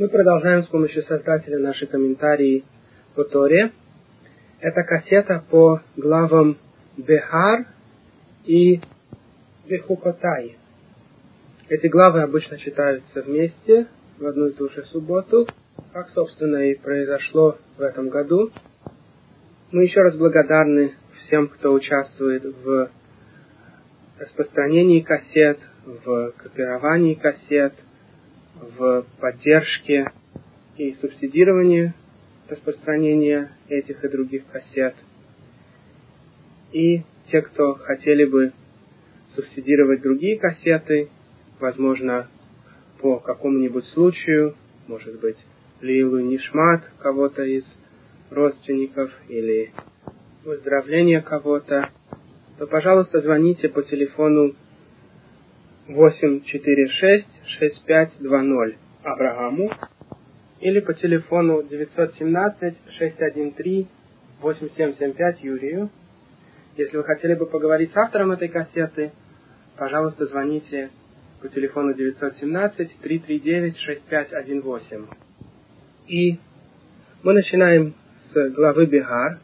Мы продолжаем с помощью создателя наши комментарии по Торе. Это кассета по главам Бехар и Бехукотай. Эти главы обычно читаются вместе в одну и ту же субботу, как, собственно, и произошло в этом году. Мы еще раз благодарны всем, кто участвует в распространении кассет, в копировании кассет – в поддержке и субсидировании распространения этих и других кассет. И те, кто хотели бы субсидировать другие кассеты, возможно, по какому-нибудь случаю, может быть, Лилу Нишмат кого-то из родственников или выздоровление кого-то, то, пожалуйста, звоните по телефону 846-6520 Аврааму или по телефону 917-613-8775 Юрию. Если вы хотели бы поговорить с автором этой кассеты, пожалуйста, звоните по телефону 917-339-6518. И мы начинаем с главы Бихар,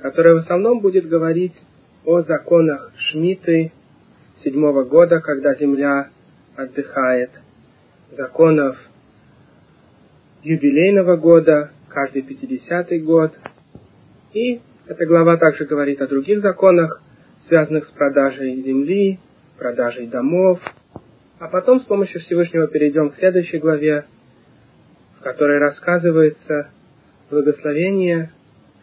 которая в основном будет говорить о законах Шмиты седьмого года, когда земля отдыхает, законов юбилейного года, каждый пятидесятый год. И эта глава также говорит о других законах, связанных с продажей земли, продажей домов. А потом с помощью Всевышнего перейдем к следующей главе, в которой рассказывается благословение,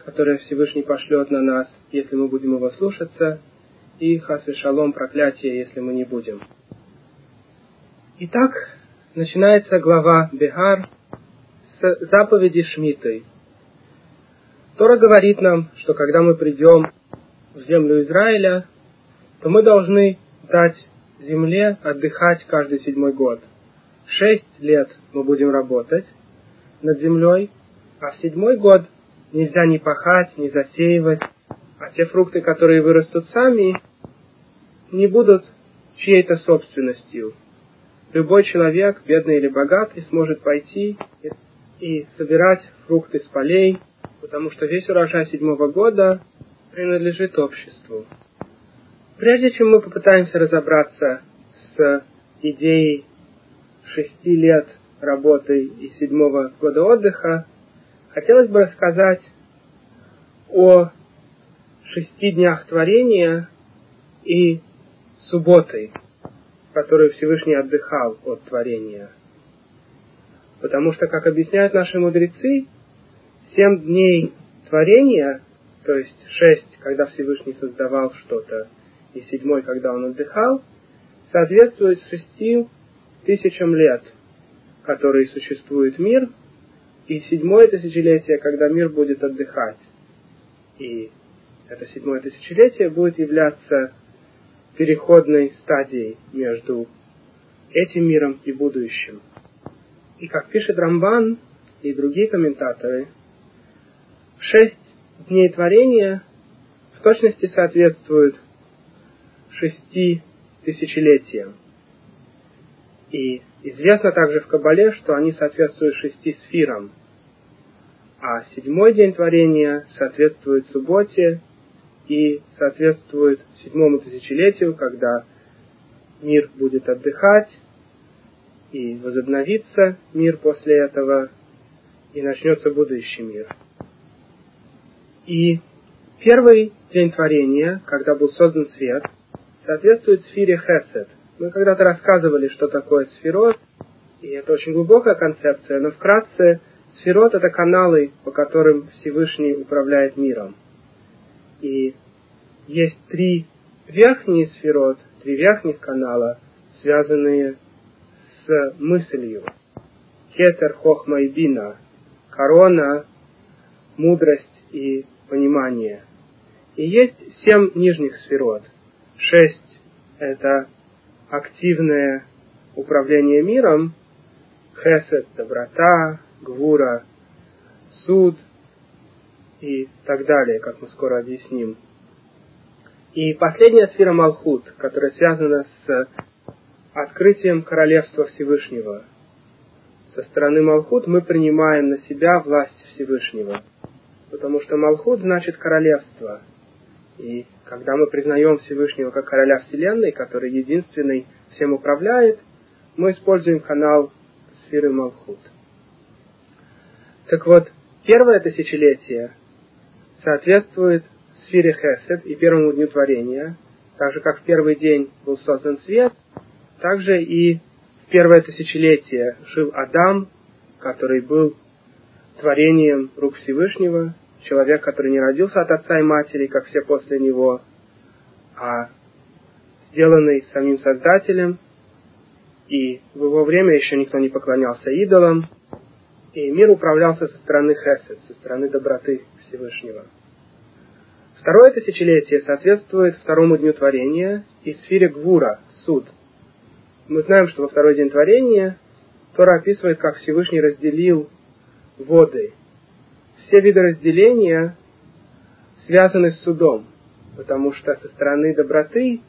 которое Всевышний пошлет на нас, если мы будем его слушаться – и хас шалом проклятие, если мы не будем. Итак, начинается глава Бехар с заповеди Шмитой. Тора говорит нам, что когда мы придем в землю Израиля, то мы должны дать земле отдыхать каждый седьмой год. Шесть лет мы будем работать над землей, а в седьмой год нельзя ни пахать, ни засеивать, а те фрукты, которые вырастут сами, не будут чьей-то собственностью. Любой человек, бедный или богатый, сможет пойти и собирать фрукты с полей, потому что весь урожай седьмого года принадлежит обществу. Прежде чем мы попытаемся разобраться с идеей шести лет работы и седьмого года отдыха, хотелось бы рассказать о шести днях творения и субботой, в которой Всевышний отдыхал от творения. Потому что, как объясняют наши мудрецы, семь дней творения, то есть шесть, когда Всевышний создавал что-то, и седьмой, когда он отдыхал, соответствует шести тысячам лет, которые существует мир, и седьмое тысячелетие, когда мир будет отдыхать. И это седьмое тысячелетие будет являться переходной стадией между этим миром и будущим. И как пишет Рамбан и другие комментаторы, шесть дней творения в точности соответствуют шести тысячелетиям. И известно также в Кабале, что они соответствуют шести сферам. А седьмой день творения соответствует субботе и соответствует седьмому тысячелетию, когда мир будет отдыхать и возобновится мир после этого, и начнется будущий мир. И первый день творения, когда был создан свет, соответствует сфере Хесед. Мы когда-то рассказывали, что такое сферот, и это очень глубокая концепция, но вкратце сферот это каналы, по которым Всевышний управляет миром. И есть три верхние сферот, три верхних канала, связанные с мыслью. Кетер, Хохма и Бина. Корона, мудрость и понимание. И есть семь нижних сферот. Шесть – это активное управление миром, хесед – доброта, гвура – суд и так далее, как мы скоро объясним. И последняя сфера Малхут, которая связана с открытием Королевства Всевышнего, со стороны Малхут мы принимаем на себя власть Всевышнего. Потому что Малхут значит королевство. И когда мы признаем Всевышнего как короля Вселенной, который единственный всем управляет, мы используем канал сферы Малхут. Так вот, первое тысячелетие соответствует сфере Хесед и первому дню творения, так же как в первый день был создан свет, также и в первое тысячелетие жил Адам, который был творением рук Всевышнего, человек, который не родился от отца и матери, как все после него, а сделанный самим Создателем, и в его время еще никто не поклонялся идолам, и мир управлялся со стороны Хесед, со стороны доброты Всевышнего. Второе тысячелетие соответствует второму дню творения и сфере Гвура, суд. Мы знаем, что во второй день творения Тора описывает, как Всевышний разделил воды. Все виды разделения связаны с судом, потому что со стороны доброты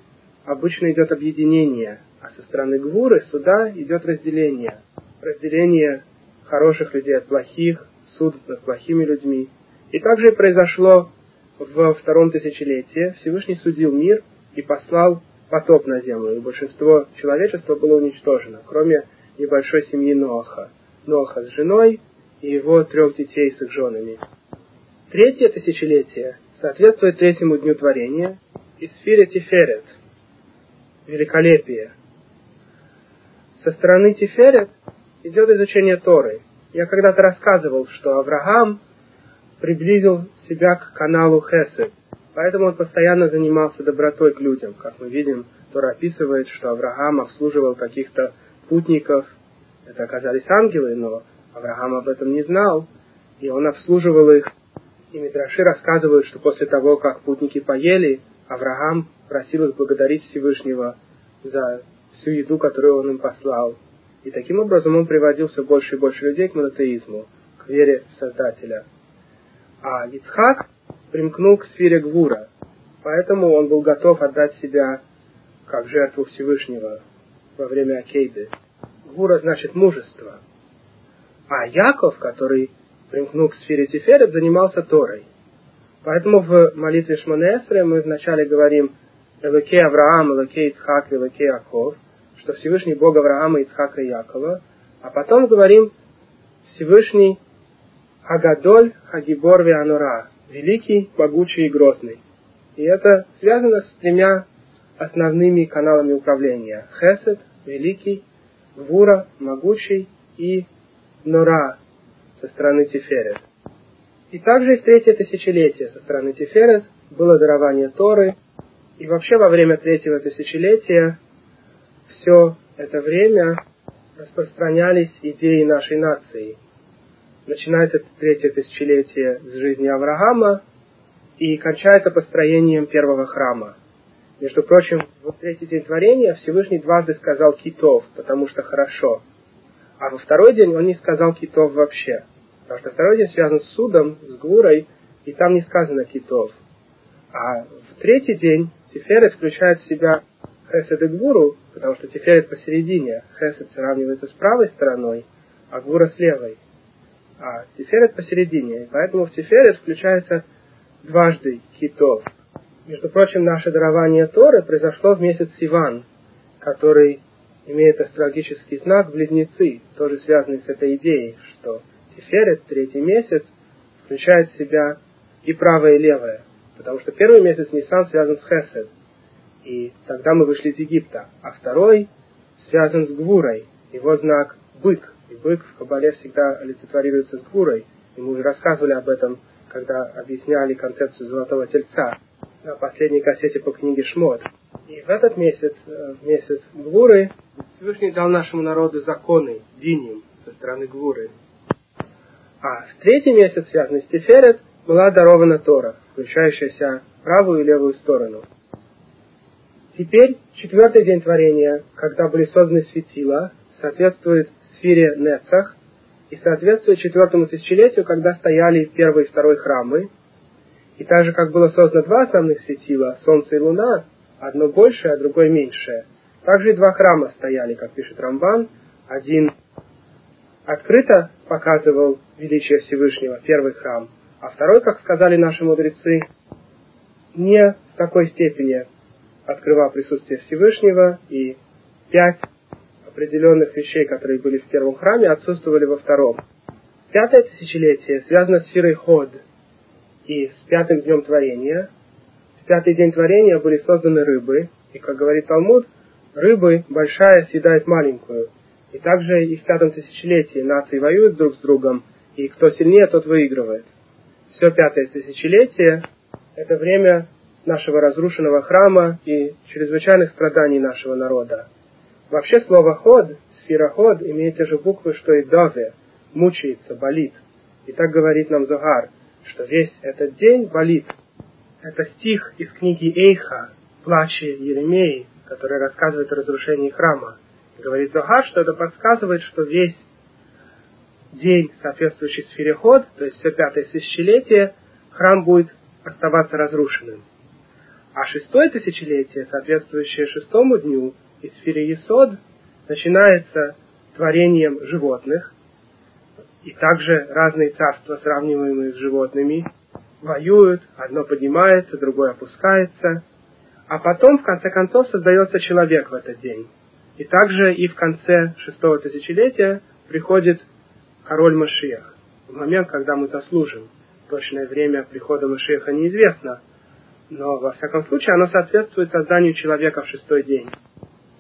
обычно идет объединение, а со стороны Гвуры суда идет разделение. Разделение хороших людей от плохих, суд над плохими людьми. И также произошло во втором тысячелетии. Всевышний судил мир и послал потоп на землю, и большинство человечества было уничтожено, кроме небольшой семьи Ноаха. Ноаха с женой и его трех детей с их женами. Третье тысячелетие соответствует третьему дню творения и сфере Тиферет, великолепие. Со стороны Тиферет идет изучение Торы. Я когда-то рассказывал, что Авраам приблизил себя к каналу Хесед, поэтому он постоянно занимался добротой к людям. Как мы видим, Тора описывает, что Авраам обслуживал каких-то путников. Это оказались ангелы, но Авраам об этом не знал, и он обслуживал их. И Мидраши рассказывают, что после того, как путники поели, Авраам просил их благодарить Всевышнего за всю еду, которую он им послал. И таким образом он приводил все больше и больше людей к монотеизму, к вере в Создателя. А Ицхак примкнул к сфере Гвура, поэтому он был готов отдать себя как жертву Всевышнего во время Акейды. Гвура значит мужество. А Яков, который примкнул к сфере Тиферет, занимался Торой. Поэтому в молитве Шманесре мы вначале говорим Элокей Авраам, Элокей Ицхак, Элокей Аков, что Всевышний Бог Авраама, Ицхака и Якова, а потом говорим Всевышний Хагадоль Хагибор Вианура, великий, могучий и грозный. И это связано с тремя основными каналами управления. Хесед, великий, Гвура, могучий и Нора со стороны Тиферет. И также и в третье тысячелетие со стороны Тиферет было дарование Торы, и вообще во время третьего тысячелетия все это время распространялись идеи нашей нации. Начинается третье тысячелетие с жизни Авраама и кончается построением первого храма. Между прочим, в третий день творения Всевышний дважды сказал китов, потому что хорошо. А во второй день он не сказал китов вообще. Потому что второй день связан с судом, с гурой, и там не сказано китов. А в третий день Тиферет включает в себя Хесед и Гвуру, потому что Тиферет посередине. Хесед сравнивается с правой стороной, а Гвура с левой. А Тиферет посередине. Поэтому в Тиферет включается дважды китов. Между прочим, наше дарование Торы произошло в месяц Сиван, который имеет астрологический знак близнецы, тоже связанный с этой идеей, что Тиферет, третий месяц, включает в себя и правое, и левое. Потому что первый месяц Нисан связан с Хесед, и тогда мы вышли из Египта. А второй связан с Гвурой, его знак бык. И бык в Кабале всегда олицетворируется с Гвурой. И мы уже рассказывали об этом, когда объясняли концепцию золотого тельца на последней кассете по книге Шмот. И в этот месяц, э, в месяц Гвуры, Всевышний дал нашему народу законы, диним, со стороны Гвуры. А в третий месяц, связанный с Тиферет, была дарована Тора, включающаяся правую и левую сторону – Теперь четвертый день творения, когда были созданы светила, соответствует сфере Нецах и соответствует четвертому тысячелетию, когда стояли первый и второй храмы. И так же, как было создано два основных светила, Солнце и Луна, одно большее, а другое меньшее, также и два храма стояли, как пишет Рамбан, один открыто показывал величие Всевышнего, первый храм, а второй, как сказали наши мудрецы, не в такой степени открывал присутствие Всевышнего, и пять определенных вещей, которые были в первом храме, отсутствовали во втором. Пятое тысячелетие связано с Фирой Ход и с пятым днем творения. В пятый день творения были созданы рыбы, и, как говорит Талмуд, рыбы большая съедает маленькую. И также и в пятом тысячелетии нации воюют друг с другом, и кто сильнее, тот выигрывает. Все пятое тысячелетие – это время нашего разрушенного храма и чрезвычайных страданий нашего народа. Вообще слово «ход», сфера «ход» имеет те же буквы, что и «дове», мучается, болит. И так говорит нам Зогар, что весь этот день болит. Это стих из книги Эйха, «Плаче Еремеи», который рассказывает о разрушении храма. Говорит Зогар, что это подсказывает, что весь день, соответствующий сфере Ход, то есть все пятое тысячелетие, храм будет оставаться разрушенным. А шестое тысячелетие, соответствующее шестому дню, из сфере Есод, начинается творением животных, и также разные царства, сравниваемые с животными, воюют, одно поднимается, другое опускается, а потом, в конце концов, создается человек в этот день. И также и в конце шестого тысячелетия приходит король Машиях, в момент, когда мы заслужим. Точное время прихода Машиеха неизвестно, но, во всяком случае, оно соответствует созданию человека в шестой день.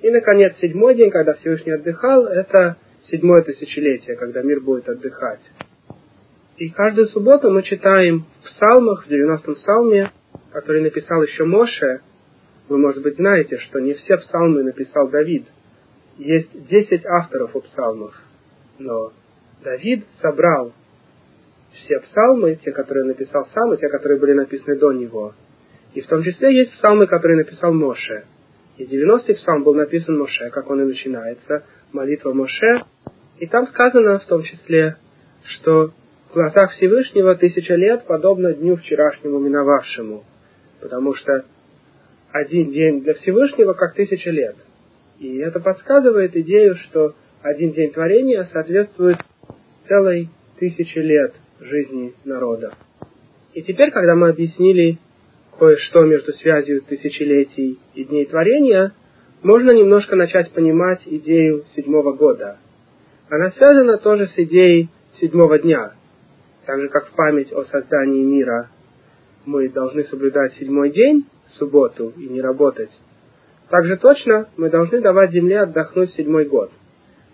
И, наконец, седьмой день, когда Всевышний отдыхал, это седьмое тысячелетие, когда мир будет отдыхать. И каждую субботу мы читаем в псалмах, в 90-м псалме, который написал еще Моше. Вы, может быть, знаете, что не все псалмы написал Давид. Есть 10 авторов у псалмов. Но Давид собрал все псалмы, те, которые написал сам, и те, которые были написаны до него – и в том числе есть псалмы, которые написал Моше. И 90-й псалм был написан Моше, как он и начинается, молитва Моше. И там сказано в том числе, что в глазах Всевышнего тысяча лет подобно дню вчерашнему миновавшему, потому что один день для Всевышнего как тысяча лет. И это подсказывает идею, что один день творения соответствует целой тысяче лет жизни народа. И теперь, когда мы объяснили кое-что между связью тысячелетий и дней творения, можно немножко начать понимать идею седьмого года. Она связана тоже с идеей седьмого дня. Так же, как в память о создании мира мы должны соблюдать седьмой день, субботу, и не работать. Также точно мы должны давать земле отдохнуть седьмой год.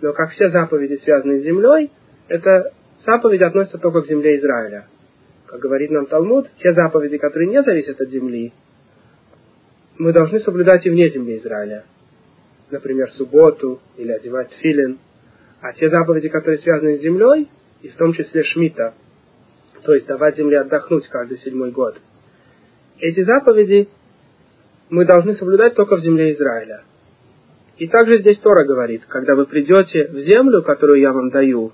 Но как все заповеди, связанные с землей, эта заповедь относится только к земле Израиля как говорит нам Талмуд, те заповеди, которые не зависят от земли, мы должны соблюдать и вне земли Израиля. Например, субботу или одевать филин. А те заповеди, которые связаны с землей, и в том числе шмита, то есть давать земле отдохнуть каждый седьмой год, эти заповеди мы должны соблюдать только в земле Израиля. И также здесь Тора говорит, когда вы придете в землю, которую я вам даю,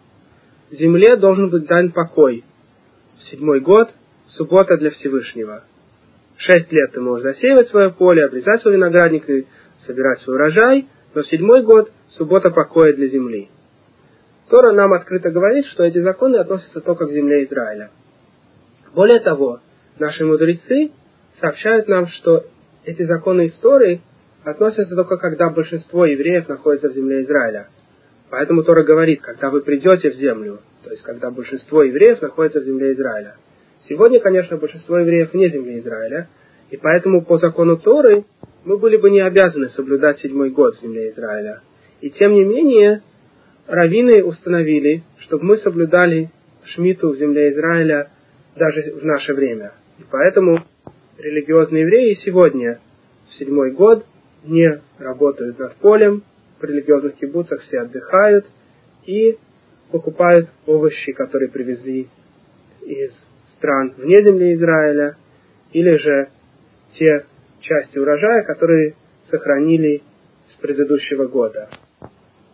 земле должен быть дан покой, седьмой год, суббота для Всевышнего. Шесть лет ты можешь засеивать свое поле, обрезать свой виноградник и собирать свой урожай, но в седьмой год суббота покоя для земли. Тора нам открыто говорит, что эти законы относятся только к земле Израиля. Более того, наши мудрецы сообщают нам, что эти законы истории относятся только когда большинство евреев находится в земле Израиля. Поэтому Тора говорит, когда вы придете в землю, то есть когда большинство евреев находится в земле Израиля. Сегодня, конечно, большинство евреев вне земли Израиля, и поэтому по закону Торы мы были бы не обязаны соблюдать седьмой год в земле Израиля. И тем не менее, раввины установили, чтобы мы соблюдали Шмиту в земле Израиля даже в наше время. И поэтому религиозные евреи сегодня в седьмой год не работают над полем, в религиозных кибуцах все отдыхают, и покупают овощи, которые привезли из стран вне земли Израиля, или же те части урожая, которые сохранили с предыдущего года.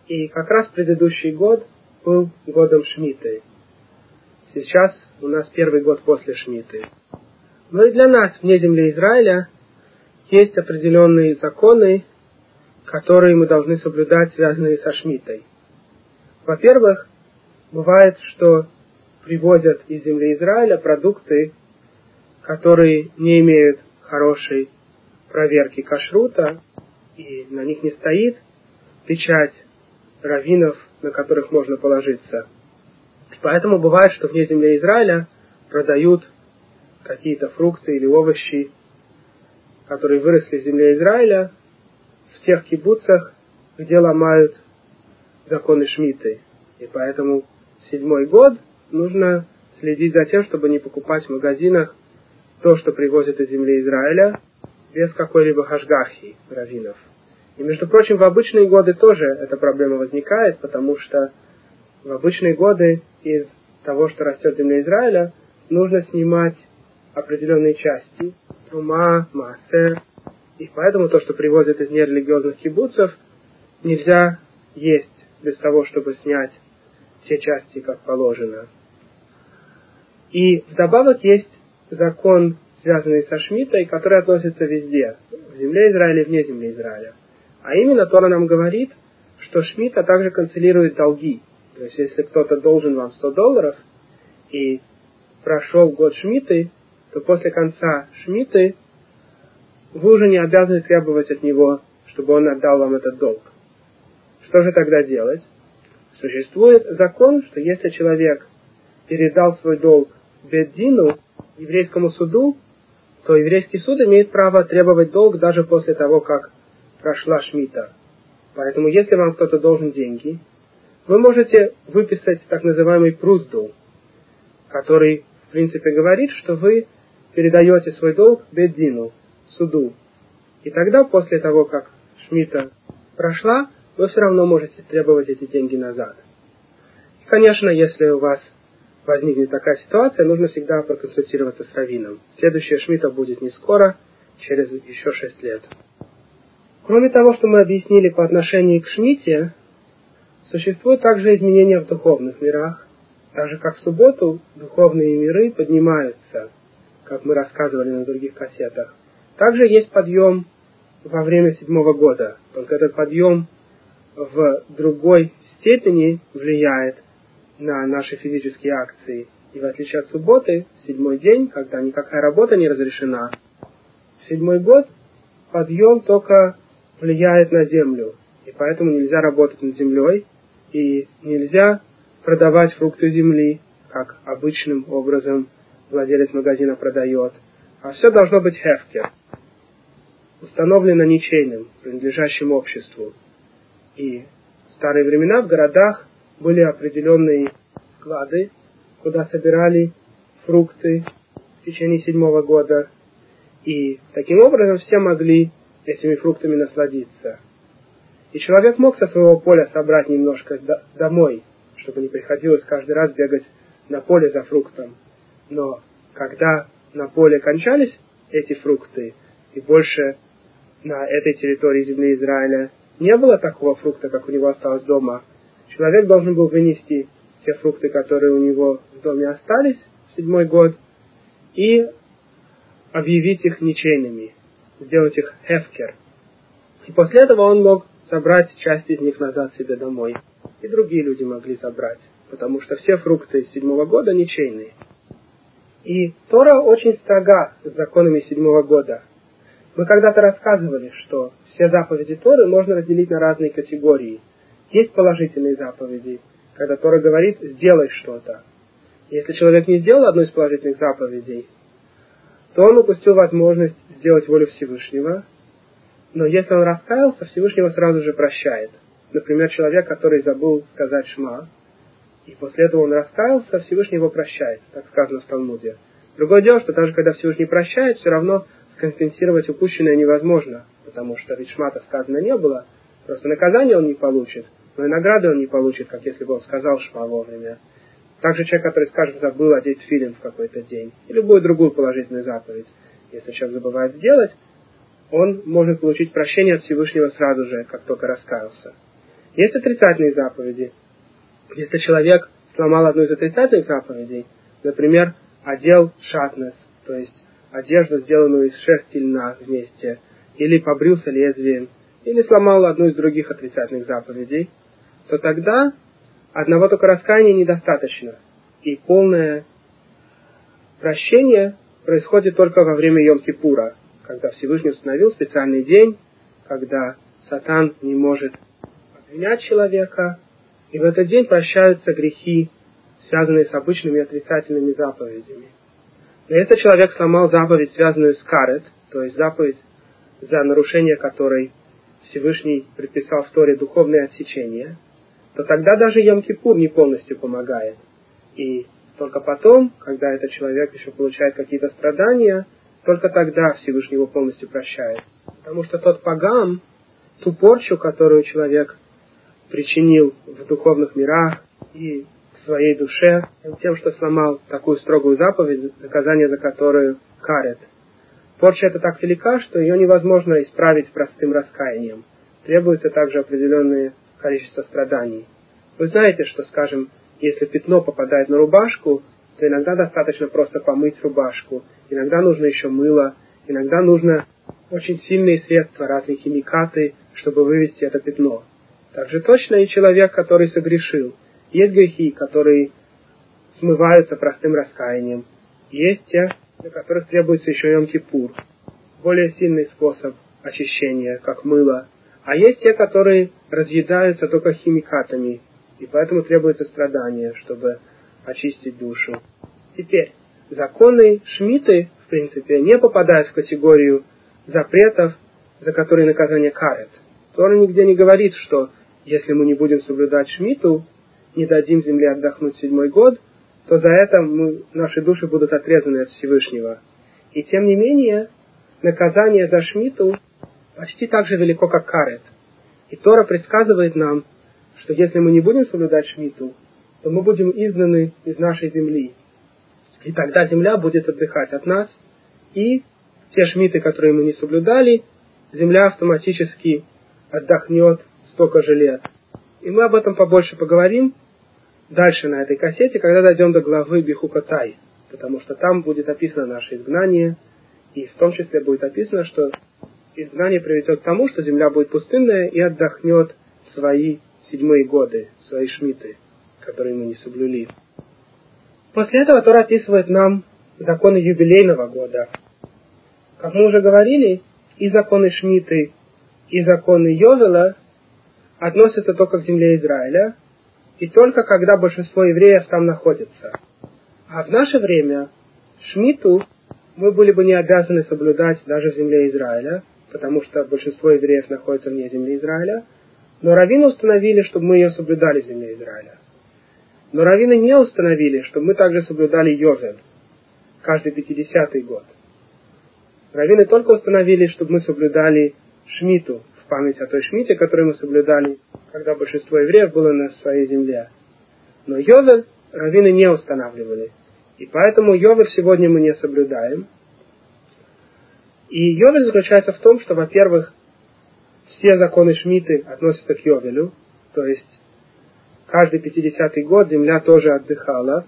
И как раз предыдущий год был годом Шмиты. Сейчас у нас первый год после Шмиты. Но и для нас вне земли Израиля есть определенные законы, которые мы должны соблюдать, связанные со Шмитой. Во-первых, бывает, что привозят из земли Израиля продукты, которые не имеют хорошей проверки кашрута, и на них не стоит печать раввинов, на которых можно положиться. Поэтому бывает, что вне земли Израиля продают какие-то фрукты или овощи, которые выросли в земле Израиля, в тех кибуцах, где ломают законы Шмиты. И поэтому седьмой год нужно следить за тем, чтобы не покупать в магазинах то, что привозят из земли Израиля, без какой-либо хашгахи раввинов. И, между прочим, в обычные годы тоже эта проблема возникает, потому что в обычные годы из того, что растет в земле Израиля, нужно снимать определенные части, трума, маасер, и поэтому то, что привозят из нерелигиозных кибуцев, нельзя есть без того, чтобы снять все части, как положено. И вдобавок есть закон, связанный со Шмитой, который относится везде, в земле Израиля и вне земли Израиля. А именно Тора нам говорит, что Шмита также канцелирует долги. То есть, если кто-то должен вам 100 долларов, и прошел год Шмиты, то после конца Шмиты вы уже не обязаны требовать от него, чтобы он отдал вам этот долг. Что же тогда делать? Существует закон, что если человек передал свой долг Беддину, еврейскому суду, то еврейский суд имеет право требовать долг даже после того, как прошла шмита. Поэтому, если вам кто-то должен деньги, вы можете выписать так называемый прузду, который, в принципе, говорит, что вы передаете свой долг Беддину, суду. И тогда, после того, как шмита прошла, вы все равно можете требовать эти деньги назад. И, конечно, если у вас возникнет такая ситуация, нужно всегда проконсультироваться с раввином. Следующая шмита будет не скоро, через еще шесть лет. Кроме того, что мы объяснили по отношению к шмите, существуют также изменения в духовных мирах. Так же, как в субботу духовные миры поднимаются, как мы рассказывали на других кассетах. Также есть подъем во время седьмого года. Только этот подъем в другой степени влияет на наши физические акции. И в отличие от субботы, седьмой день, когда никакая работа не разрешена, в седьмой год подъем только влияет на землю. И поэтому нельзя работать над землей, и нельзя продавать фрукты земли, как обычным образом владелец магазина продает. А все должно быть хефкер, установлено ничейным, принадлежащим обществу. И в старые времена в городах были определенные склады, куда собирали фрукты в течение седьмого года. И таким образом все могли этими фруктами насладиться. И человек мог со своего поля собрать немножко домой, чтобы не приходилось каждый раз бегать на поле за фруктом. Но когда на поле кончались эти фрукты, и больше на этой территории земли Израиля не было такого фрукта, как у него осталось дома, человек должен был вынести те фрукты, которые у него в доме остались в седьмой год, и объявить их ничейными, сделать их хефкер. И после этого он мог забрать часть из них назад себе домой. И другие люди могли забрать, потому что все фрукты седьмого года ничейные. И Тора очень строга с законами седьмого года. Мы когда-то рассказывали, что все заповеди Торы можно разделить на разные категории. Есть положительные заповеди, когда Тора говорит «сделай что-то». Если человек не сделал одну из положительных заповедей, то он упустил возможность сделать волю Всевышнего. Но если он раскаялся, Всевышнего сразу же прощает. Например, человек, который забыл сказать «шма», и после этого он раскаялся, Всевышний его прощает, так сказано в Талмуде. Другое дело, что даже когда Всевышний прощает, все равно скомпенсировать упущенное невозможно, потому что ведь шмата сказано не было, просто наказание он не получит, но и награды он не получит, как если бы он сказал шма вовремя. Также человек, который, скажем, забыл одеть филин в какой-то день, и любую другую положительную заповедь, если человек забывает сделать, он может получить прощение от Всевышнего сразу же, как только раскаялся. Есть отрицательные заповеди. Если человек сломал одну из отрицательных заповедей, например, одел шатнес, то есть одежду, сделанную из шерсти льна вместе, или побрился лезвием, или сломал одну из других отрицательных заповедей, то тогда одного только раскаяния недостаточно. И полное прощение происходит только во время Йом-Кипура, когда Всевышний установил специальный день, когда Сатан не может обвинять человека, и в этот день прощаются грехи, связанные с обычными отрицательными заповедями. Но если человек сломал заповедь, связанную с карет, то есть заповедь, за нарушение которой Всевышний предписал в Торе духовное отсечение, то тогда даже Йом-Кипур не полностью помогает. И только потом, когда этот человек еще получает какие-то страдания, только тогда Всевышний его полностью прощает. Потому что тот погам, ту порчу, которую человек причинил в духовных мирах и в своей душе, тем, что сломал такую строгую заповедь, наказание за которую карет. Порча эта так велика, что ее невозможно исправить простым раскаянием. Требуется также определенное количество страданий. Вы знаете, что, скажем, если пятно попадает на рубашку, то иногда достаточно просто помыть рубашку, иногда нужно еще мыло, иногда нужно очень сильные средства, разные химикаты, чтобы вывести это пятно. Также точно и человек, который согрешил. Есть грехи, которые смываются простым раскаянием. Есть те, для которых требуется еще йом-кипур. Более сильный способ очищения, как мыло. А есть те, которые разъедаются только химикатами, и поэтому требуется страдание, чтобы очистить душу. Теперь, законы Шмиты, в принципе, не попадают в категорию запретов, за которые наказание карет. Тора нигде не говорит, что если мы не будем соблюдать Шмиту, не дадим земле отдохнуть седьмой год, то за это мы, наши души будут отрезаны от Всевышнего. И тем не менее, наказание за Шмиту почти так же велико, как карет. И Тора предсказывает нам, что если мы не будем соблюдать Шмиту, то мы будем изгнаны из нашей земли. И тогда земля будет отдыхать от нас, и те шмиты, которые мы не соблюдали, земля автоматически отдохнет столько же лет. И мы об этом побольше поговорим дальше на этой кассете, когда дойдем до главы Бихукатай, потому что там будет описано наше изгнание, и в том числе будет описано, что изгнание приведет к тому, что земля будет пустынная и отдохнет свои седьмые годы, свои шмиты, которые мы не соблюли. После этого Тора описывает нам законы юбилейного года. Как мы уже говорили, и законы Шмиты, и законы Йовела относятся только к земле Израиля, и только когда большинство евреев там находится. А в наше время Шмиту мы были бы не обязаны соблюдать даже в земле Израиля, потому что большинство евреев находится вне земли Израиля, но раввины установили, чтобы мы ее соблюдали в земле Израиля. Но раввины не установили, чтобы мы также соблюдали Йовель каждый пятидесятый год. Раввины только установили, чтобы мы соблюдали Шмиту память о той Шмите, которую мы соблюдали, когда большинство евреев было на своей земле. Но Йовель раввины не устанавливали. И поэтому Йовель сегодня мы не соблюдаем. И Йовель заключается в том, что, во-первых, все законы Шмиты относятся к Йовелю, то есть каждый 50-й год земля тоже отдыхала.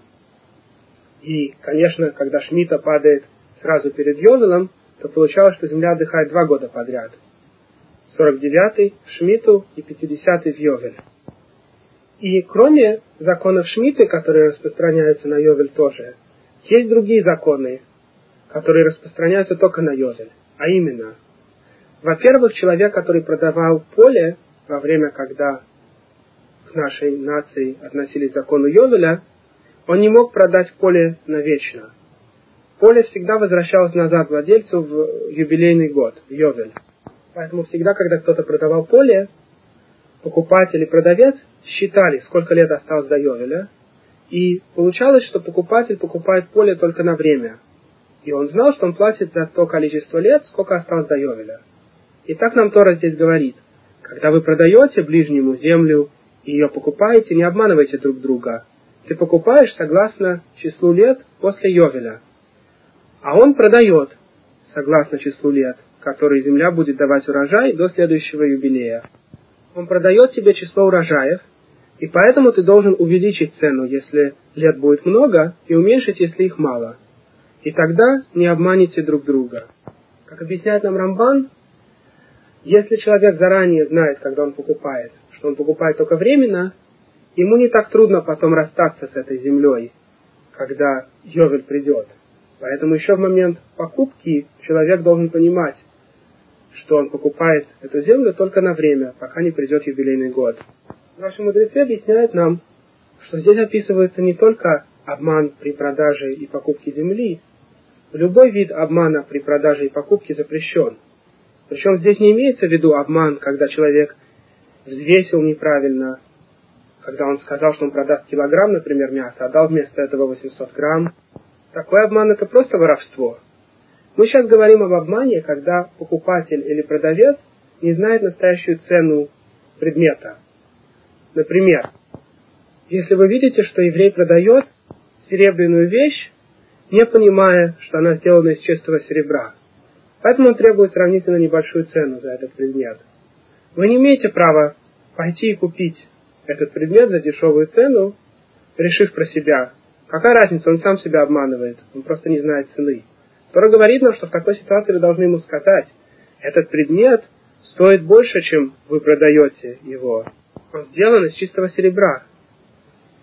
И, конечно, когда Шмита падает сразу перед Йовелом, то получалось, что земля отдыхает два года подряд. 49-й в Шмиту и 50-й в Йовель. И кроме законов Шмиты, которые распространяются на Йовель тоже, есть другие законы, которые распространяются только на Йовель. А именно, во-первых, человек, который продавал поле во время, когда к нашей нации относились к закону Йовеля, он не мог продать поле навечно. Поле всегда возвращалось назад владельцу в юбилейный год, в Йовель. Поэтому всегда, когда кто-то продавал поле, покупатель и продавец считали, сколько лет осталось до Йовеля, и получалось, что покупатель покупает поле только на время. И он знал, что он платит за то количество лет, сколько осталось до Йовеля. И так нам Тора здесь говорит. Когда вы продаете ближнему землю и ее покупаете, не обманывайте друг друга. Ты покупаешь согласно числу лет после Йовеля. А он продает согласно числу лет, которые земля будет давать урожай до следующего юбилея. Он продает тебе число урожаев, и поэтому ты должен увеличить цену, если лет будет много, и уменьшить, если их мало. И тогда не обманите друг друга. Как объясняет нам Рамбан, если человек заранее знает, когда он покупает, что он покупает только временно, ему не так трудно потом расстаться с этой землей, когда Йовель придет. Поэтому еще в момент покупки человек должен понимать, что он покупает эту землю только на время, пока не придет юбилейный год. Наши мудрецы объясняют нам, что здесь описывается не только обман при продаже и покупке земли, любой вид обмана при продаже и покупке запрещен. Причем здесь не имеется в виду обман, когда человек взвесил неправильно, когда он сказал, что он продаст килограмм, например, мяса, а дал вместо этого 800 грамм. Такой обман это просто воровство. Мы сейчас говорим об обмане, когда покупатель или продавец не знает настоящую цену предмета. Например, если вы видите, что еврей продает серебряную вещь, не понимая, что она сделана из чистого серебра, поэтому он требует сравнительно небольшую цену за этот предмет. Вы не имеете права пойти и купить этот предмет за дешевую цену, решив про себя, какая разница, он сам себя обманывает, он просто не знает цены. Тора говорит нам, что в такой ситуации вы должны ему сказать, этот предмет стоит больше, чем вы продаете его. Он сделан из чистого серебра.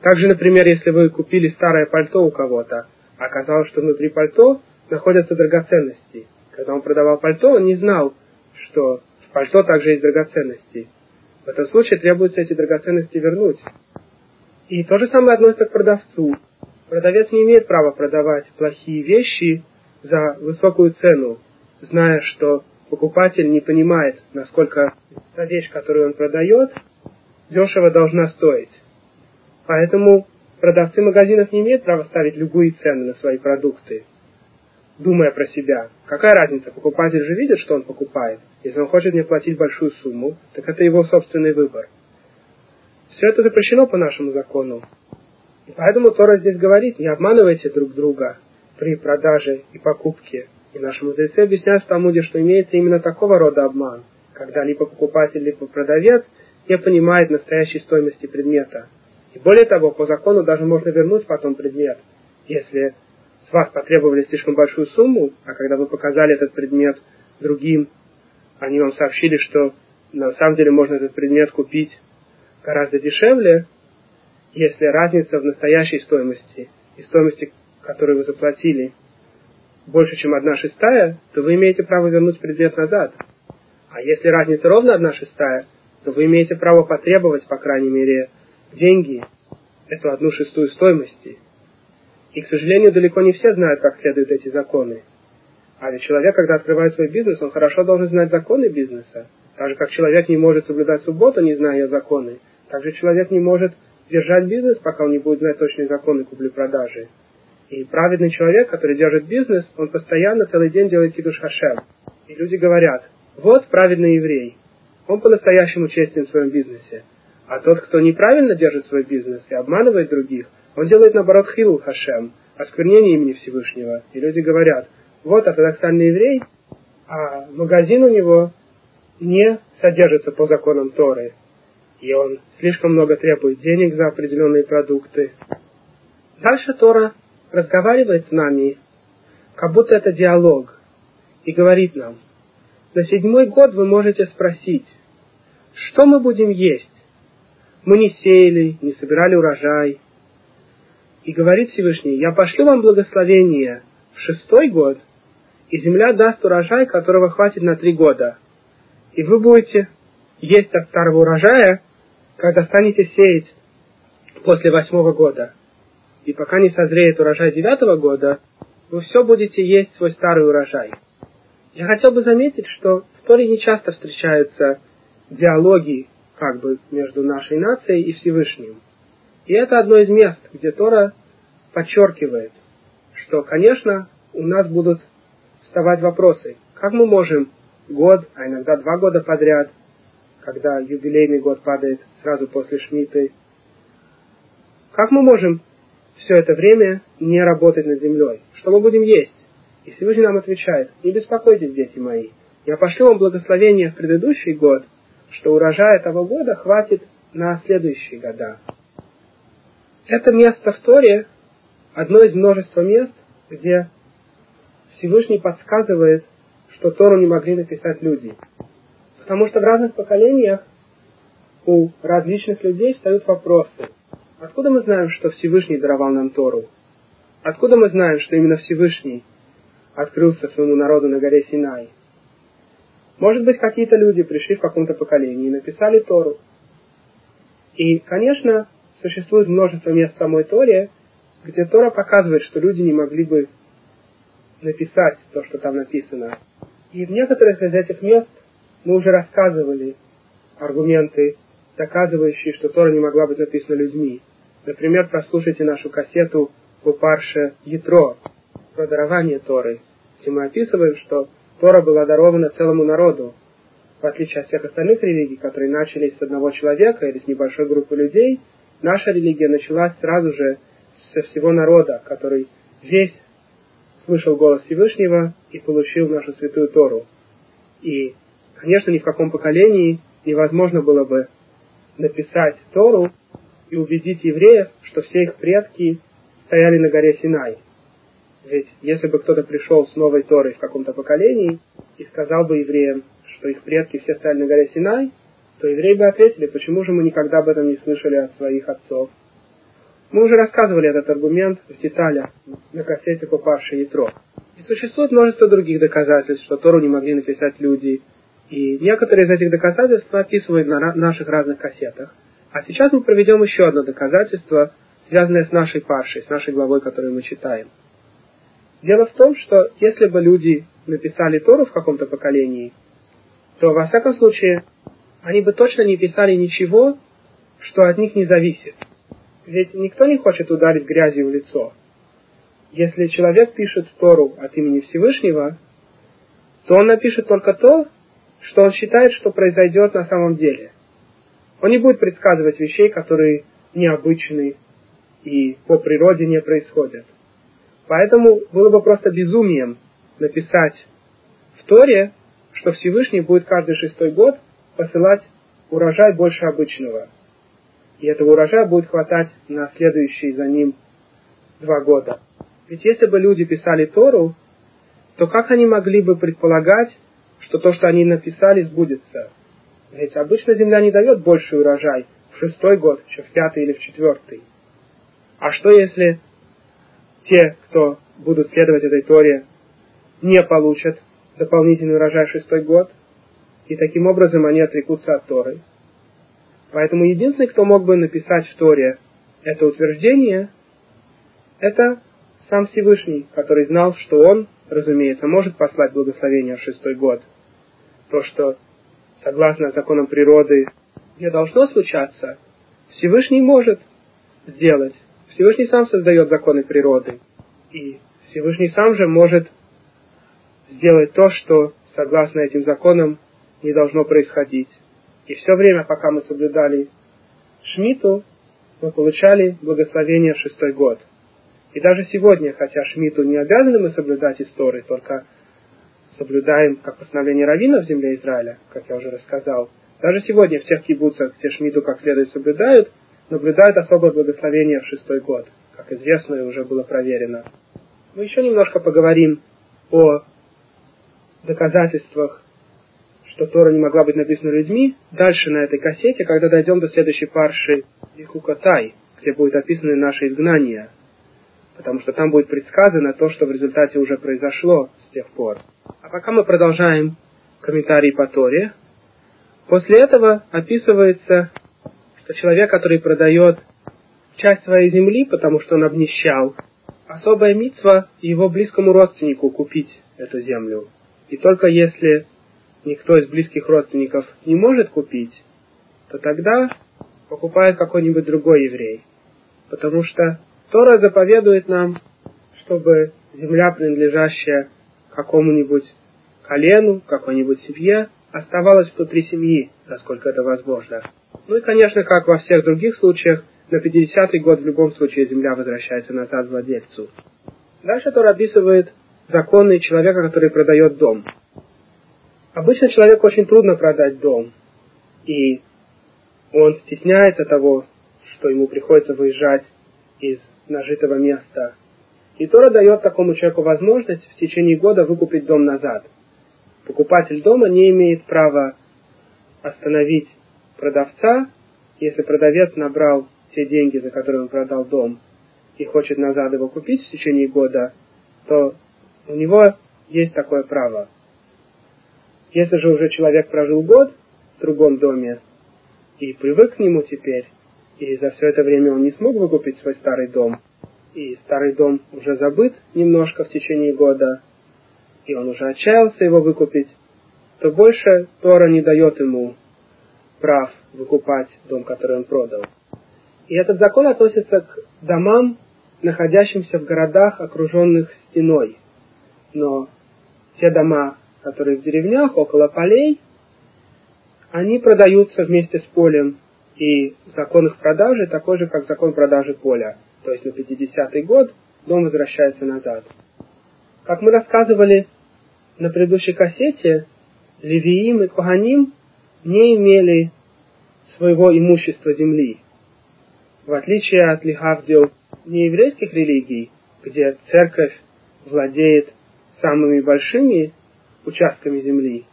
Также, например, если вы купили старое пальто у кого-то, а оказалось, что внутри пальто находятся драгоценности. Когда он продавал пальто, он не знал, что в пальто также есть драгоценности. В этом случае требуется эти драгоценности вернуть. И то же самое относится к продавцу. Продавец не имеет права продавать плохие вещи за высокую цену, зная, что покупатель не понимает, насколько та вещь, которую он продает, дешево должна стоить. Поэтому продавцы магазинов не имеют права ставить любые цены на свои продукты, думая про себя. Какая разница, покупатель же видит, что он покупает. Если он хочет мне платить большую сумму, так это его собственный выбор. Все это запрещено по нашему закону. И поэтому Тора здесь говорит, не обманывайте друг друга при продаже и покупке. И наши мудрецы объясняют в Талмуде, что имеется именно такого рода обман, когда либо покупатель, либо продавец не понимает настоящей стоимости предмета. И более того, по закону даже можно вернуть потом предмет, если с вас потребовали слишком большую сумму, а когда вы показали этот предмет другим, они вам сообщили, что на самом деле можно этот предмет купить гораздо дешевле, если разница в настоящей стоимости и стоимости, которую вы заплатили, больше, чем одна шестая, то вы имеете право вернуть предмет назад. А если разница ровно одна шестая, то вы имеете право потребовать, по крайней мере, деньги, эту одну шестую стоимости. И, к сожалению, далеко не все знают, как следуют эти законы. А ведь человек, когда открывает свой бизнес, он хорошо должен знать законы бизнеса. Так же, как человек не может соблюдать субботу, не зная ее законы, так же человек не может держать бизнес, пока он не будет знать точные законы купли-продажи. И праведный человек, который держит бизнес, он постоянно целый день делает кидуш хашем. И люди говорят, вот праведный еврей, он по-настоящему честен в своем бизнесе. А тот, кто неправильно держит свой бизнес и обманывает других, он делает наоборот хилу хашем, осквернение имени Всевышнего. И люди говорят, вот ортодоксальный еврей, а магазин у него не содержится по законам Торы. И он слишком много требует денег за определенные продукты. Дальше Тора разговаривает с нами, как будто это диалог, и говорит нам, на седьмой год вы можете спросить, что мы будем есть? Мы не сеяли, не собирали урожай. И говорит Всевышний, я пошлю вам благословение в шестой год, и земля даст урожай, которого хватит на три года. И вы будете есть от старого урожая, когда станете сеять после восьмого года. И пока не созреет урожай девятого года, вы все будете есть свой старый урожай. Я хотел бы заметить, что в Торе не часто встречаются диалоги как бы между нашей нацией и Всевышним. И это одно из мест, где Тора подчеркивает, что, конечно, у нас будут вставать вопросы. Как мы можем год, а иногда два года подряд, когда юбилейный год падает сразу после Шмиты, как мы можем все это время не работать над землей? Что мы будем есть? И Всевышний нам отвечает, не беспокойтесь, дети мои, я пошлю вам благословение в предыдущий год, что урожая того года хватит на следующие года. Это место в Торе одно из множества мест, где Всевышний подсказывает, что Тору не могли написать люди. Потому что в разных поколениях у различных людей встают вопросы. Откуда мы знаем, что Всевышний даровал нам Тору? Откуда мы знаем, что именно Всевышний открылся своему народу на горе Синай? Может быть, какие-то люди пришли в каком-то поколении и написали Тору. И, конечно, существует множество мест в самой Торе, где Тора показывает, что люди не могли бы написать то, что там написано. И в некоторых из этих мест мы уже рассказывали аргументы, доказывающие, что Тора не могла быть написана людьми. Например, прослушайте нашу кассету Бупарше Ятро про дарование Торы, где мы описываем, что Тора была дарована целому народу, в отличие от всех остальных религий, которые начались с одного человека или с небольшой группы людей, наша религия началась сразу же со всего народа, который весь слышал голос Всевышнего и получил нашу святую Тору. И, конечно, ни в каком поколении невозможно было бы написать Тору и убедить евреев, что все их предки стояли на горе Синай. Ведь если бы кто-то пришел с новой Торой в каком-то поколении и сказал бы евреям, что их предки все стояли на горе Синай, то евреи бы ответили, почему же мы никогда об этом не слышали от своих отцов. Мы уже рассказывали этот аргумент в деталях на кассете «Попавший ятро». И существует множество других доказательств, что Тору не могли написать люди. И некоторые из этих доказательств мы описываем на наших разных кассетах. А сейчас мы проведем еще одно доказательство, связанное с нашей паршей, с нашей главой, которую мы читаем. Дело в том, что если бы люди написали Тору в каком-то поколении, то, во всяком случае, они бы точно не писали ничего, что от них не зависит. Ведь никто не хочет ударить грязью в лицо. Если человек пишет Тору от имени Всевышнего, то он напишет только то, что он считает, что произойдет на самом деле. Он не будет предсказывать вещей, которые необычны и по природе не происходят. Поэтому было бы просто безумием написать в Торе, что Всевышний будет каждый шестой год посылать урожай больше обычного – и этого урожая будет хватать на следующие за ним два года. Ведь если бы люди писали Тору, то как они могли бы предполагать, что то, что они написали, сбудется? Ведь обычно земля не дает больший урожай в шестой год, чем в пятый или в четвертый. А что если те, кто будут следовать этой Торе, не получат дополнительный урожай в шестой год, и таким образом они отрекутся от Торы? Поэтому единственный, кто мог бы написать в Торе это утверждение, это сам Всевышний, который знал, что он, разумеется, может послать благословение в шестой год. То, что, согласно законам природы, не должно случаться, Всевышний может сделать. Всевышний сам создает законы природы. И Всевышний сам же может сделать то, что, согласно этим законам, не должно происходить. И все время, пока мы соблюдали Шмиту, мы получали благословение в шестой год. И даже сегодня, хотя Шмиту не обязаны мы соблюдать истории, только соблюдаем как постановление Равина в земле Израиля, как я уже рассказал, даже сегодня в тех кибуцах, где Шмиту как следует соблюдают, наблюдают особое благословение в шестой год, как известно и уже было проверено. Мы еще немножко поговорим о доказательствах что Тора не могла быть написана людьми, дальше на этой кассете, когда дойдем до следующей парши Ихукатай, где будет описано наше изгнание, потому что там будет предсказано то, что в результате уже произошло с тех пор. А пока мы продолжаем комментарий по Торе, после этого описывается, что человек, который продает часть своей земли, потому что он обнищал, особая митва его близкому родственнику купить эту землю. И только если никто из близких родственников не может купить, то тогда покупает какой-нибудь другой еврей. Потому что Тора заповедует нам, чтобы земля, принадлежащая какому-нибудь колену, какой-нибудь семье, оставалась внутри семьи, насколько это возможно. Ну и, конечно, как во всех других случаях, на 50-й год в любом случае земля возвращается назад владельцу. Дальше Тора описывает законы человека, который продает дом. Обычно человеку очень трудно продать дом, и он стесняется того, что ему приходится выезжать из нажитого места. И Тора дает такому человеку возможность в течение года выкупить дом назад. Покупатель дома не имеет права остановить продавца, если продавец набрал те деньги, за которые он продал дом, и хочет назад его купить в течение года, то у него есть такое право. Если же уже человек прожил год в другом доме и привык к нему теперь, и за все это время он не смог выкупить свой старый дом, и старый дом уже забыт немножко в течение года, и он уже отчаялся его выкупить, то больше Тора не дает ему прав выкупать дом, который он продал. И этот закон относится к домам, находящимся в городах, окруженных стеной. Но те дома, которые в деревнях, около полей, они продаются вместе с полем. И закон их продажи такой же, как закон продажи поля. То есть на 50-й год дом возвращается назад. Как мы рассказывали на предыдущей кассете, Левиим и Коханим не имели своего имущества земли. В отличие от лихавдил нееврейских религий, где церковь владеет самыми большими участками земли,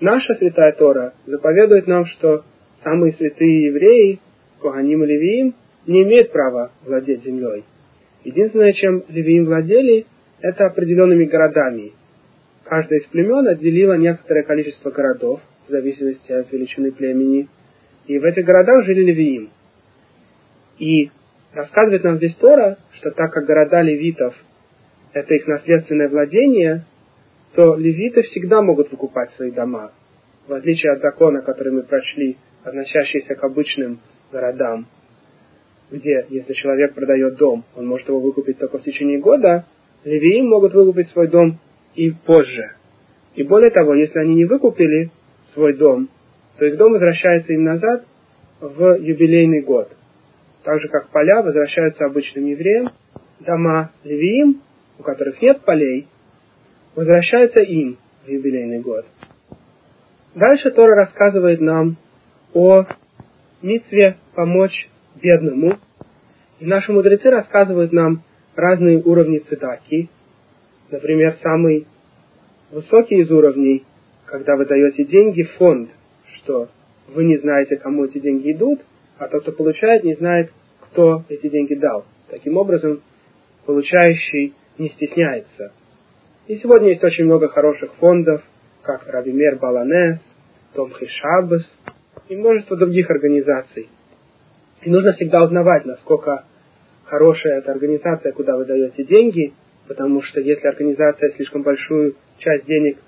наша святая Тора заповедует нам, что самые святые евреи, Коганим и Левиим, не имеют права владеть землей. Единственное, чем Левиим владели, это определенными городами. Каждое из племен отделило некоторое количество городов, в зависимости от величины племени, и в этих городах жили Левиим. И рассказывает нам здесь Тора, что так как города левитов – это их наследственное владение, то левиты всегда могут выкупать свои дома, в отличие от закона, который мы прочли, относящийся к обычным городам, где, если человек продает дом, он может его выкупить только в течение года, левиим могут выкупить свой дом и позже. И более того, если они не выкупили свой дом, то их дом возвращается им назад в юбилейный год. Так же, как поля возвращаются обычным евреям, дома левиим, у которых нет полей, возвращаются им в юбилейный год. Дальше Тора рассказывает нам о митве помочь бедному. И наши мудрецы рассказывают нам разные уровни цитаки. Например, самый высокий из уровней, когда вы даете деньги в фонд, что вы не знаете, кому эти деньги идут, а тот, кто получает, не знает, кто эти деньги дал. Таким образом, получающий не стесняется. И сегодня есть очень много хороших фондов, как Рабимер Баланес, Томхи Шабас и множество других организаций. И нужно всегда узнавать, насколько хорошая эта организация, куда вы даете деньги, потому что если организация слишком большую часть денег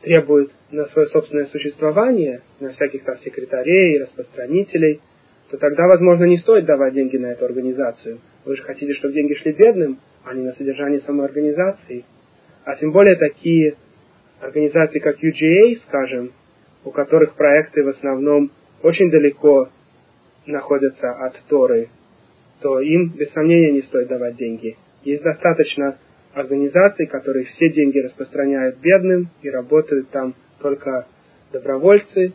требует на свое собственное существование, на всяких там секретарей, распространителей, то тогда, возможно, не стоит давать деньги на эту организацию. Вы же хотите, чтобы деньги шли бедным, а не на содержание самой организации. А тем более такие организации, как UGA, скажем, у которых проекты в основном очень далеко находятся от Торы, то им, без сомнения, не стоит давать деньги. Есть достаточно организаций, которые все деньги распространяют бедным и работают там только добровольцы,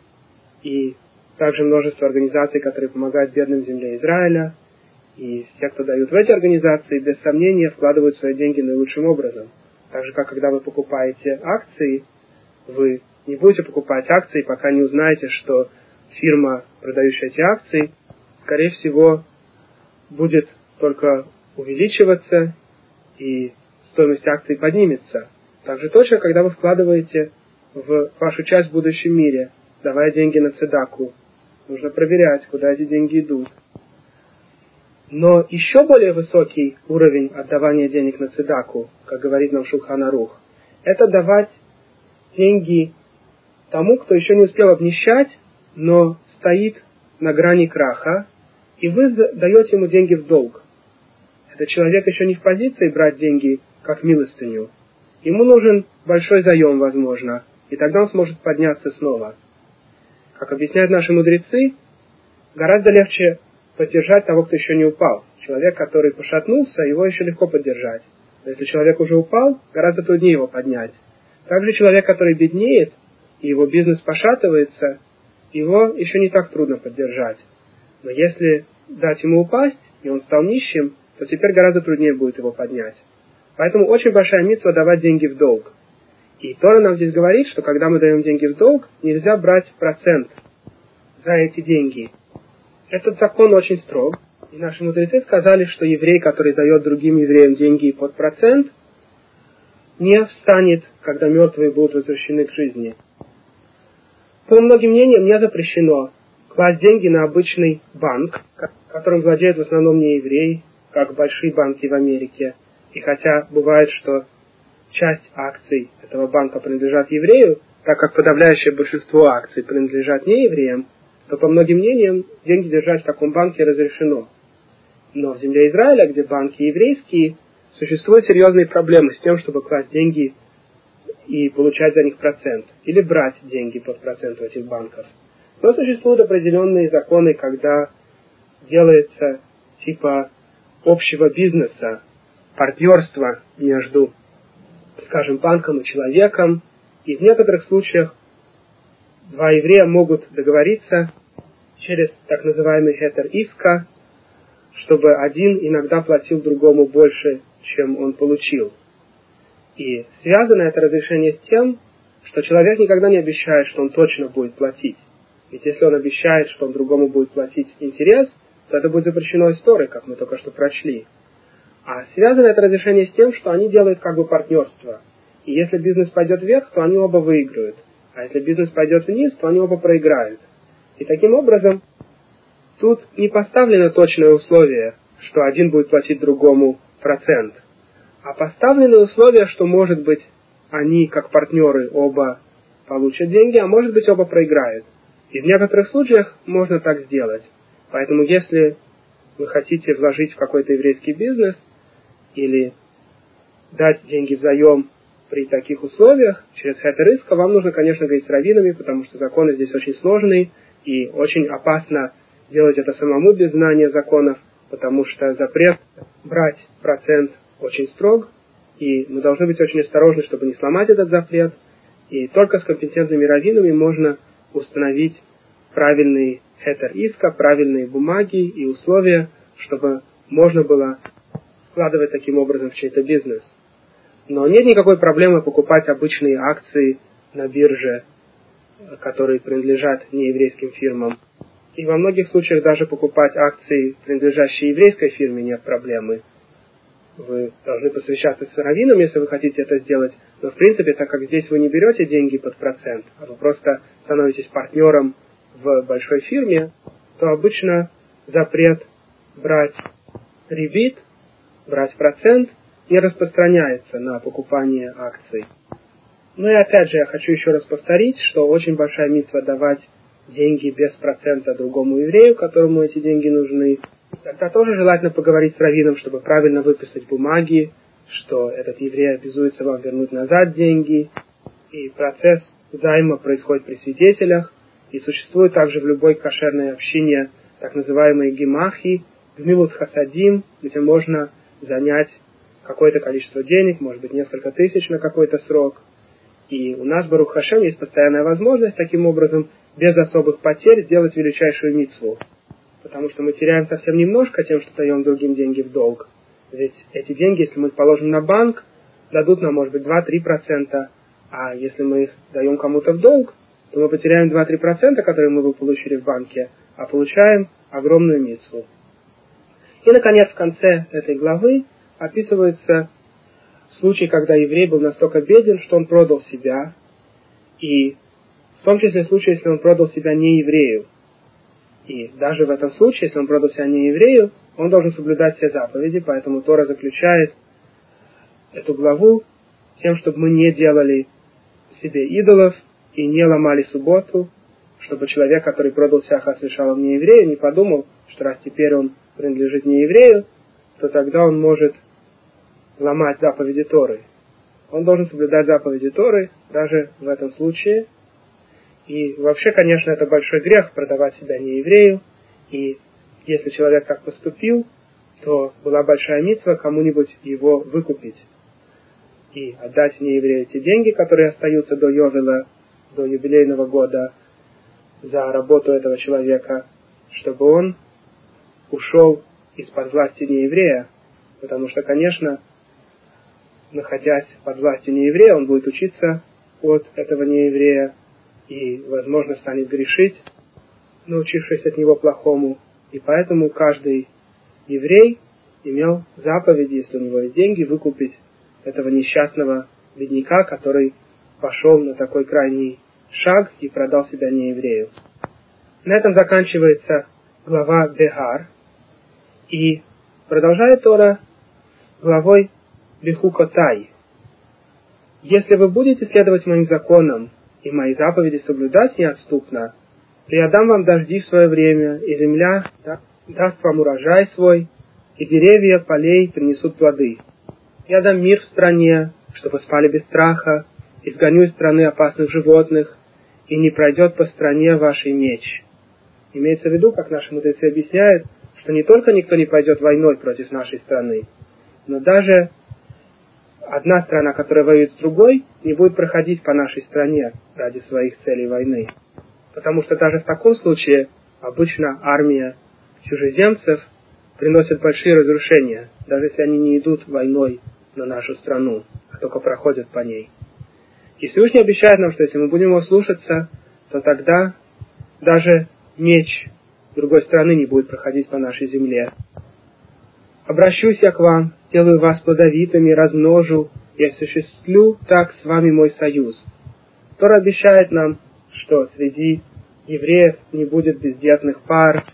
и также множество организаций, которые помогают бедным земле Израиля, и все, кто дают в эти организации, без сомнения вкладывают свои деньги наилучшим образом. Так же, как когда вы покупаете акции, вы не будете покупать акции, пока не узнаете, что фирма, продающая эти акции, скорее всего, будет только увеличиваться и стоимость акций поднимется. Также точно, когда вы вкладываете в вашу часть в будущем мире, давая деньги на цедаку, нужно проверять, куда эти деньги идут. Но еще более высокий уровень отдавания денег на цедаку, как говорит нам Шулханарух, это давать деньги тому, кто еще не успел обнищать, но стоит на грани краха, и вы даете ему деньги в долг. Этот человек еще не в позиции брать деньги как милостыню. Ему нужен большой заем, возможно, и тогда он сможет подняться снова. Как объясняют наши мудрецы, гораздо легче поддержать того, кто еще не упал. Человек, который пошатнулся, его еще легко поддержать. Но если человек уже упал, гораздо труднее его поднять. Также человек, который беднеет, и его бизнес пошатывается, его еще не так трудно поддержать. Но если дать ему упасть, и он стал нищим, то теперь гораздо труднее будет его поднять. Поэтому очень большая митва давать деньги в долг. И Тора нам здесь говорит, что когда мы даем деньги в долг, нельзя брать процент за эти деньги. Этот закон очень строг, И наши мудрецы сказали, что еврей, который дает другим евреям деньги под процент, не встанет, когда мертвые будут возвращены к жизни. По многим мнениям, не запрещено класть деньги на обычный банк, которым владеют в основном не евреи, как большие банки в Америке. И хотя бывает, что часть акций этого банка принадлежат еврею, так как подавляющее большинство акций принадлежат не евреям, то по многим мнениям деньги держать в таком банке разрешено. Но в земле Израиля, где банки еврейские, существуют серьезные проблемы с тем, чтобы класть деньги и получать за них процент, или брать деньги под процент у этих банков. Но существуют определенные законы, когда делается типа общего бизнеса, партнерства между, скажем, банком и человеком, и в некоторых случаях два еврея могут договориться через так называемый хетер иска, чтобы один иногда платил другому больше, чем он получил. И связано это разрешение с тем, что человек никогда не обещает, что он точно будет платить. Ведь если он обещает, что он другому будет платить интерес, то это будет запрещено историей, как мы только что прочли. А связано это разрешение с тем, что они делают как бы партнерство. И если бизнес пойдет вверх, то они оба выиграют. А если бизнес пойдет вниз, то они оба проиграют. И таким образом, тут не поставлено точное условие, что один будет платить другому процент. А поставлены условия, что может быть они, как партнеры, оба получат деньги, а может быть оба проиграют. И в некоторых случаях можно так сделать. Поэтому если вы хотите вложить в какой-то еврейский бизнес или дать деньги взаим при таких условиях, через это риска, вам нужно, конечно, говорить с раввинами, потому что законы здесь очень сложные, и очень опасно делать это самому без знания законов, потому что запрет брать процент очень строг, и мы должны быть очень осторожны, чтобы не сломать этот запрет, и только с компетентными раввинами можно установить правильный хетер иска, правильные бумаги и условия, чтобы можно было вкладывать таким образом в чей-то бизнес. Но нет никакой проблемы покупать обычные акции на бирже, которые принадлежат нееврейским фирмам. И во многих случаях даже покупать акции, принадлежащие еврейской фирме, нет проблемы. Вы должны посвящаться с раввином, если вы хотите это сделать. Но в принципе, так как здесь вы не берете деньги под процент, а вы просто становитесь партнером в большой фирме, то обычно запрет брать ребит, брать процент не распространяется на покупание акций. Ну и опять же, я хочу еще раз повторить, что очень большая митва давать деньги без процента другому еврею, которому эти деньги нужны. Тогда тоже желательно поговорить с раввином, чтобы правильно выписать бумаги, что этот еврей обязуется вам вернуть назад деньги. И процесс займа происходит при свидетелях. И существует также в любой кошерной общине так называемые гемахи, гмилут хасадим, где можно занять какое-то количество денег, может быть несколько тысяч на какой-то срок. И у нас, Барух Хашем, есть постоянная возможность таким образом, без особых потерь, сделать величайшую митцву. Потому что мы теряем совсем немножко тем, что даем другим деньги в долг. Ведь эти деньги, если мы положим на банк, дадут нам, может быть, 2-3%, а если мы их даем кому-то в долг, то мы потеряем 2-3%, которые мы бы получили в банке, а получаем огромную митцву. И, наконец, в конце этой главы описывается случай, когда еврей был настолько беден, что он продал себя, и в том числе случай, если он продал себя не еврею. И даже в этом случае, если он продал себя не еврею, он должен соблюдать все заповеди, поэтому Тора заключает эту главу тем, чтобы мы не делали себе идолов и не ломали субботу, чтобы человек, который продал себя хасвишалом не еврею, не подумал, что раз теперь он принадлежит не еврею, то тогда он может ломать заповеди Торы. Он должен соблюдать заповеди Торы даже в этом случае. И вообще, конечно, это большой грех продавать себя не еврею. И если человек так поступил, то была большая митва кому-нибудь его выкупить и отдать нееврею эти деньги, которые остаются до Йовела, до юбилейного года, за работу этого человека, чтобы он ушел из-под власти нееврея, потому что, конечно, находясь под властью нееврея, он будет учиться от этого нееврея и, возможно, станет грешить, научившись от него плохому. И поэтому каждый еврей имел заповеди, если у него есть деньги, выкупить этого несчастного бедняка, который пошел на такой крайний шаг и продал себя нееврею. На этом заканчивается глава Бехар. И продолжает Тора главой Бехукотай. Если вы будете следовать моим законам и мои заповеди соблюдать неотступно, то я дам вам дожди в свое время, и земля даст вам урожай свой, и деревья полей принесут плоды. Я дам мир в стране, чтобы спали без страха, изгоню из страны опасных животных, и не пройдет по стране вашей меч. Имеется в виду, как наши мудрецы объясняют, что не только никто не пойдет войной против нашей страны, но даже одна страна, которая воюет с другой, не будет проходить по нашей стране ради своих целей войны. Потому что даже в таком случае обычно армия чужеземцев приносит большие разрушения, даже если они не идут войной на нашу страну, а только проходят по ней. И Всевышний обещает нам, что если мы будем его слушаться, то тогда даже меч другой страны не будет проходить по нашей земле. Обращусь я к вам, сделаю вас плодовитыми, размножу и осуществлю так с вами мой союз. Тора обещает нам, что среди евреев не будет бездетных пар,